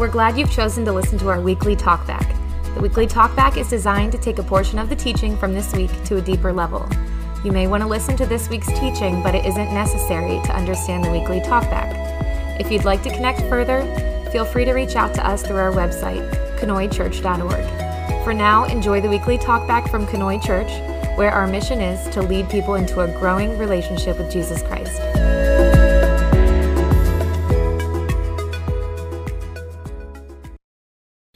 We're glad you've chosen to listen to our weekly talkback. The weekly talkback is designed to take a portion of the teaching from this week to a deeper level. You may want to listen to this week's teaching, but it isn't necessary to understand the weekly talkback. If you'd like to connect further, feel free to reach out to us through our website, conoychurch.org. For now, enjoy the weekly talkback from Conoy Church, where our mission is to lead people into a growing relationship with Jesus Christ.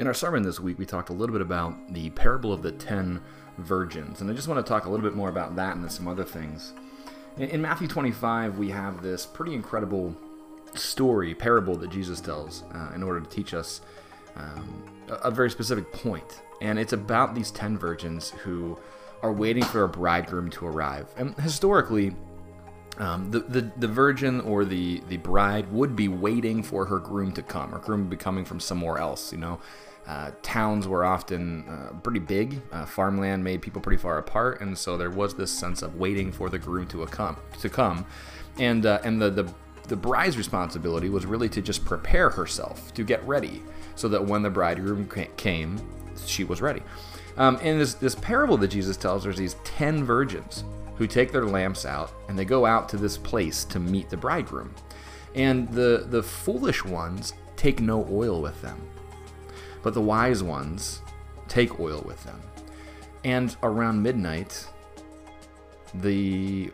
In our sermon this week, we talked a little bit about the parable of the ten virgins, and I just want to talk a little bit more about that and some other things. In, Matthew 25, we have this pretty incredible story, parable that Jesus tells uh, in order to teach us um, a, a very specific point. And it's about these ten virgins who are waiting for a bridegroom to arrive. And historically, um, the, the the virgin or the the bride would be waiting for her groom to come. Her groom would be coming from somewhere else. You know, uh, towns were often uh, pretty big. Uh, farmland made people pretty far apart, and so there was this sense of waiting for the groom to come to come, and uh, and the the the bride's responsibility was really to just prepare herself to get ready, so that when the bridegroom came, she was ready. Um, and this this parable that Jesus tells, there's these ten virgins who take their lamps out and they go out to this place to meet the bridegroom. And the, the foolish ones take no oil with them, but the wise ones take oil with them. And around midnight, the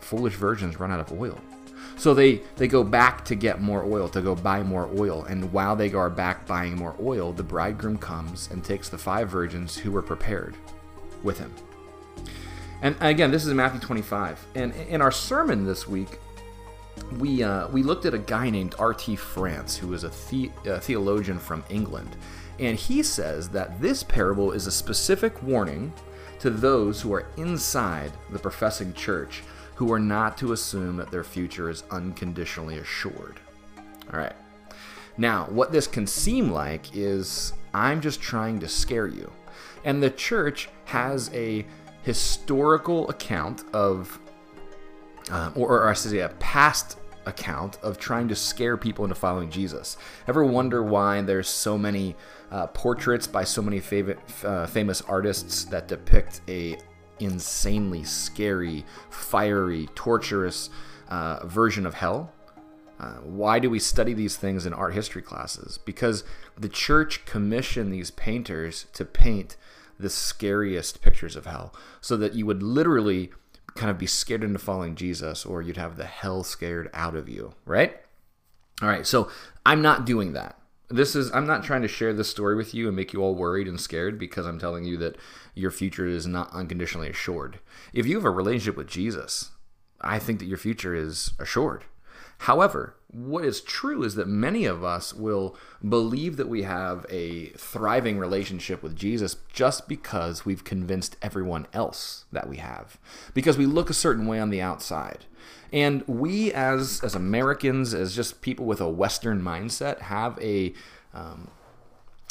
foolish virgins run out of oil. So they, they go back to get more oil, to go buy more oil. And while they are back buying more oil, the bridegroom comes and takes the five virgins who were prepared with him. And again, this is Matthew 25. And in our sermon this week, we uh, we looked at a guy named R.T. France, who is a, the- a theologian from England, and he says that this parable is a specific warning to those who are inside the professing church, who are not to assume that their future is unconditionally assured. All right. Now, what this can seem like is I'm just trying to scare you, and the church has a historical account of, uh, or, or I should say, a past account of trying to scare people into following Jesus. Ever wonder why there's so many uh, portraits by so many favorite, uh, famous artists that depict a insanely scary, fiery, torturous uh, version of hell? Uh, why do we study these things in art history classes? Because the church commissioned these painters to paint the scariest pictures of hell so that you would literally kind of be scared into following Jesus or you'd have the hell scared out of you, right? All right, so I'm not doing that. This is I'm not trying to share this story with you and make you all worried and scared because I'm telling you that your future is not unconditionally assured. If you have a relationship with Jesus, I think that your future is assured. However, what is true is that many of us will believe that we have a thriving relationship with Jesus just because we've convinced everyone else that we have. Because we look a certain way on the outside. And we, as, as Americans, as just people with a Western mindset, have a, um,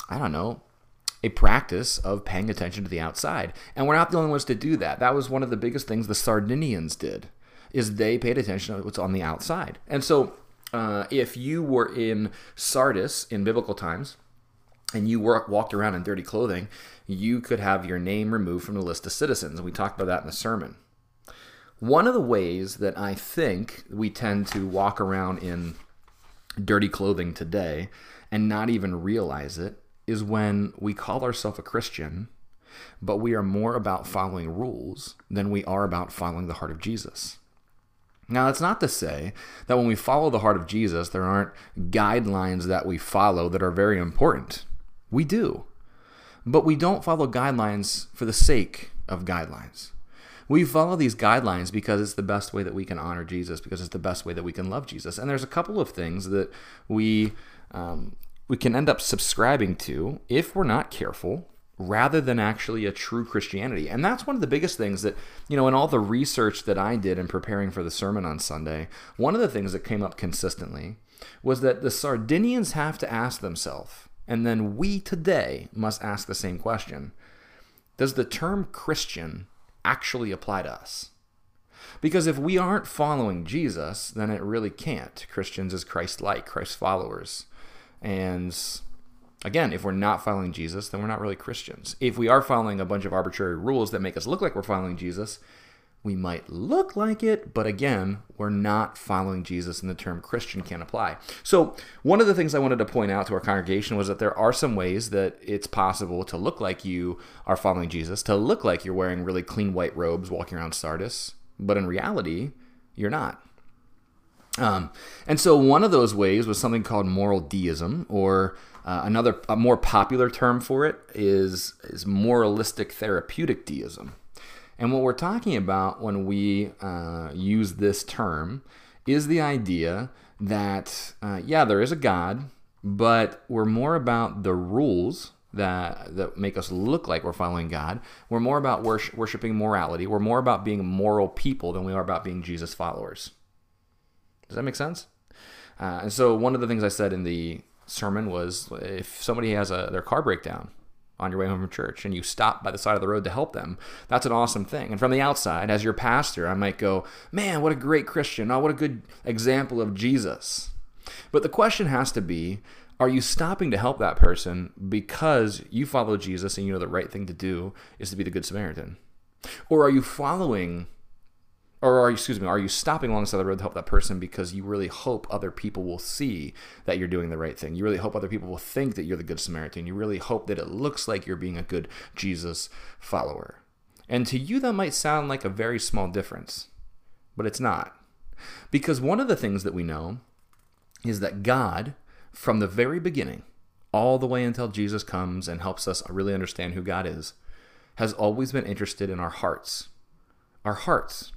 I don't know, a practice of paying attention to the outside. And we're not the only ones to do that. That was one of the biggest things the Sardinians did is they paid attention to what's on the outside. And so uh, if you were in Sardis in biblical times, and you work, walked around in dirty clothing, you could have your name removed from the list of citizens. And we talked about that in the sermon. One of the ways that I think we tend to walk around in dirty clothing today and not even realize it is when we call ourselves a Christian, but we are more about following rules than we are about following the heart of Jesus. Now, that's not to say that when we follow the heart of Jesus, there aren't guidelines that we follow that are very important. We do. But we don't follow guidelines for the sake of guidelines. We follow these guidelines because it's the best way that we can honor Jesus, because it's the best way that we can love Jesus. And there's a couple of things that we um, we can end up subscribing to if we're not careful rather than actually a true Christianity. And that's one of the biggest things that, you know, in all the research that I did in preparing for the sermon on Sunday, one of the things that came up consistently was that the Sardinians have to ask themselves, and then we today must ask the same question Does the term Christian actually apply to us? Because if we aren't following Jesus, then it really can't. Christians is Christ like, Christ followers. And Again, if we're not following Jesus, then we're not really Christians. If we are following a bunch of arbitrary rules that make us look like we're following Jesus, we might look like it, but again, we're not following Jesus, and the term Christian can't apply. So, one of the things I wanted to point out to our congregation was that there are some ways that it's possible to look like you are following Jesus, to look like you're wearing really clean white robes walking around Sardis, but in reality, you're not. Um, and so, one of those ways was something called moral deism, or uh, another, a more popular term for it is, is moralistic therapeutic deism. And what we're talking about when we uh, use this term is the idea that, uh, yeah, there is a God, but we're more about the rules that, that make us look like we're following God. We're more about worship, worshiping morality. We're more about being moral people than we are about being Jesus followers. Does that make sense? Uh, and so, one of the things I said in the sermon was if somebody has a, their car breakdown, on your way home from church and you stop by the side of the road to help them, that's an awesome thing. And from the outside, as your pastor, I might go, man, what a great Christian. Oh, what a good example of Jesus. But the question has to be, are you stopping to help that person because you follow Jesus and you know the right thing to do is to be the Good Samaritan? Or are you following or are you, excuse me, are you stopping alongside the road to help that person because you really hope other people will see that you're doing the right thing? You really hope other people will think that you're the good Samaritan. You really hope that it looks like you're being a good Jesus follower. And to you, that might sound like a very small difference, but it's not. Because one of the things that we know is that God, from the very beginning, all the way until Jesus comes and helps us really understand who God is, has always been interested in our hearts. Our hearts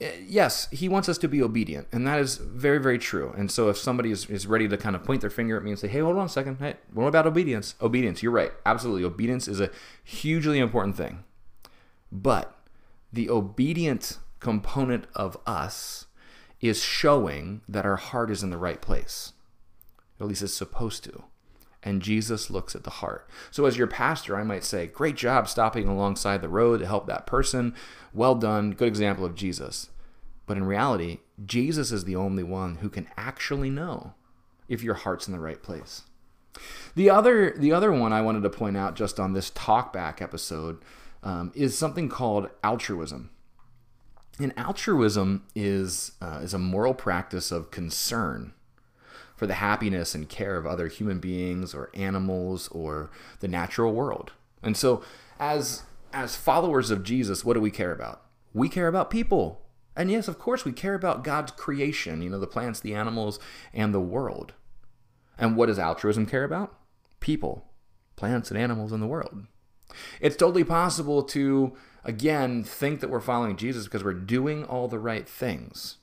Eh, yes, he wants us to be obedient, and that is very, very true. And so, if somebody is, is ready to kind of point their finger at me and say, "Hey, hold on a second, hey, what about obedience?" Obedience, you're right, absolutely. Obedience is a hugely important thing, but the obedient component of us is showing that our heart is in the right place. At least it's supposed to. And Jesus looks at the heart. So, as your pastor, I might say, Great job stopping alongside the road to help that person. Well done. Good example of Jesus. But in reality, Jesus is the only one who can actually know if your heart's in the right place. The other, the other one I wanted to point out just on this talkback episode um, is something called altruism. And altruism is, uh, is a moral practice of concern for the happiness and care of other human beings or animals or the natural world. And so, as, as followers of Jesus, what do we care about? We care about people. And yes, of course, we care about God's creation, you know, the plants, the animals, and the world. And what does altruism care about? People, plants, and animals in the world. It's totally possible to, again, think that we're following Jesus because we're doing all the right things.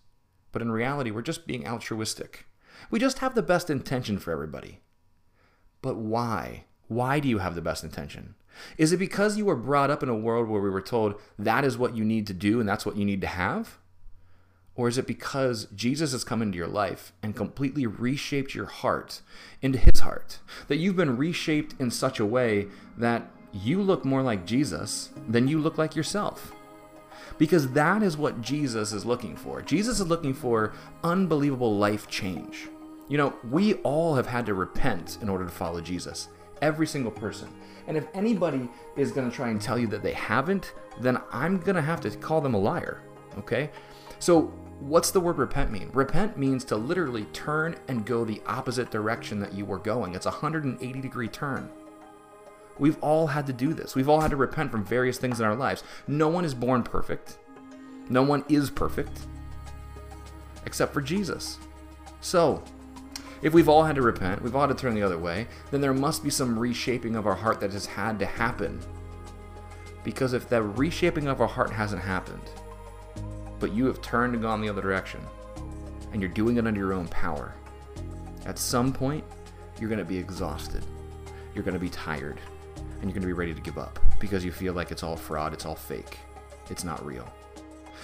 But in reality, we're just being altruistic. We just have the best intention for everybody. But why? Why do you have the best intention? Is it because you were brought up in a world where we were told that is what you need to do and that's what you need to have? Or is it because Jesus has come into your life and completely reshaped your heart into his heart? That you've been reshaped in such a way that you look more like Jesus than you look like yourself. Because that is what Jesus is looking for. Jesus is looking for unbelievable life change. You know, we all have had to repent in order to follow Jesus. Every single person. And if anybody is going to try and tell you that they haven't, then I'm going to have to call them a liar. Okay? So, what's the word repent mean? Repent means to literally turn and go the opposite direction that you were going. It's a 180 degree turn. We've all had to do this. We've all had to repent from various things in our lives. No one is born perfect. No one is perfect except for Jesus. So, if we've all had to repent, we've all had to turn the other way, then there must be some reshaping of our heart that has had to happen. Because if that reshaping of our heart hasn't happened, but you have turned and gone the other direction, and you're doing it under your own power. At some point, you're going to be exhausted. You're going to be tired. And you're going to be ready to give up because you feel like it's all fraud, it's all fake, it's not real.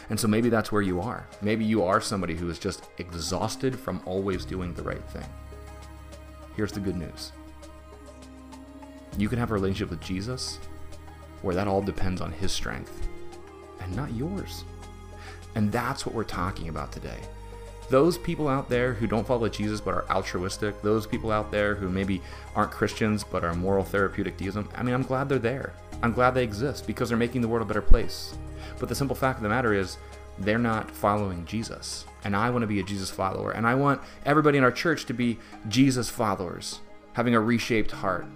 And so maybe that's where you are. Maybe you are somebody who is just exhausted from always doing the right thing. Here's the good news you can have a relationship with Jesus where that all depends on His strength and not yours. And that's what we're talking about today. Those people out there who don't follow Jesus but are altruistic, those people out there who maybe aren't Christians but are moral therapeutic deism, I mean, I'm glad they're there. I'm glad they exist because they're making the world a better place. But the simple fact of the matter is, they're not following Jesus. And I want to be a Jesus follower. And I want everybody in our church to be Jesus followers, having a reshaped heart,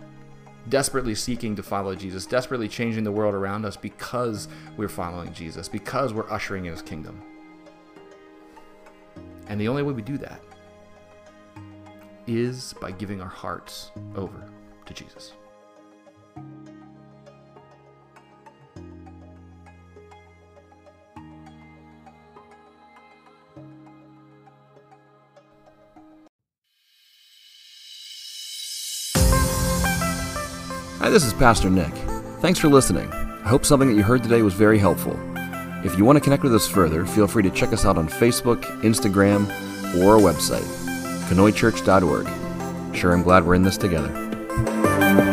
desperately seeking to follow Jesus, desperately changing the world around us because we're following Jesus, because we're ushering in his kingdom. And the only way we do that is by giving our hearts over to Jesus. Hi, this is Pastor Nick. Thanks for listening. I hope something that you heard today was very helpful. If you want to connect with us further, feel free to check us out on Facebook, Instagram, or our website, conoychurch.org. Sure, I'm glad we're in this together.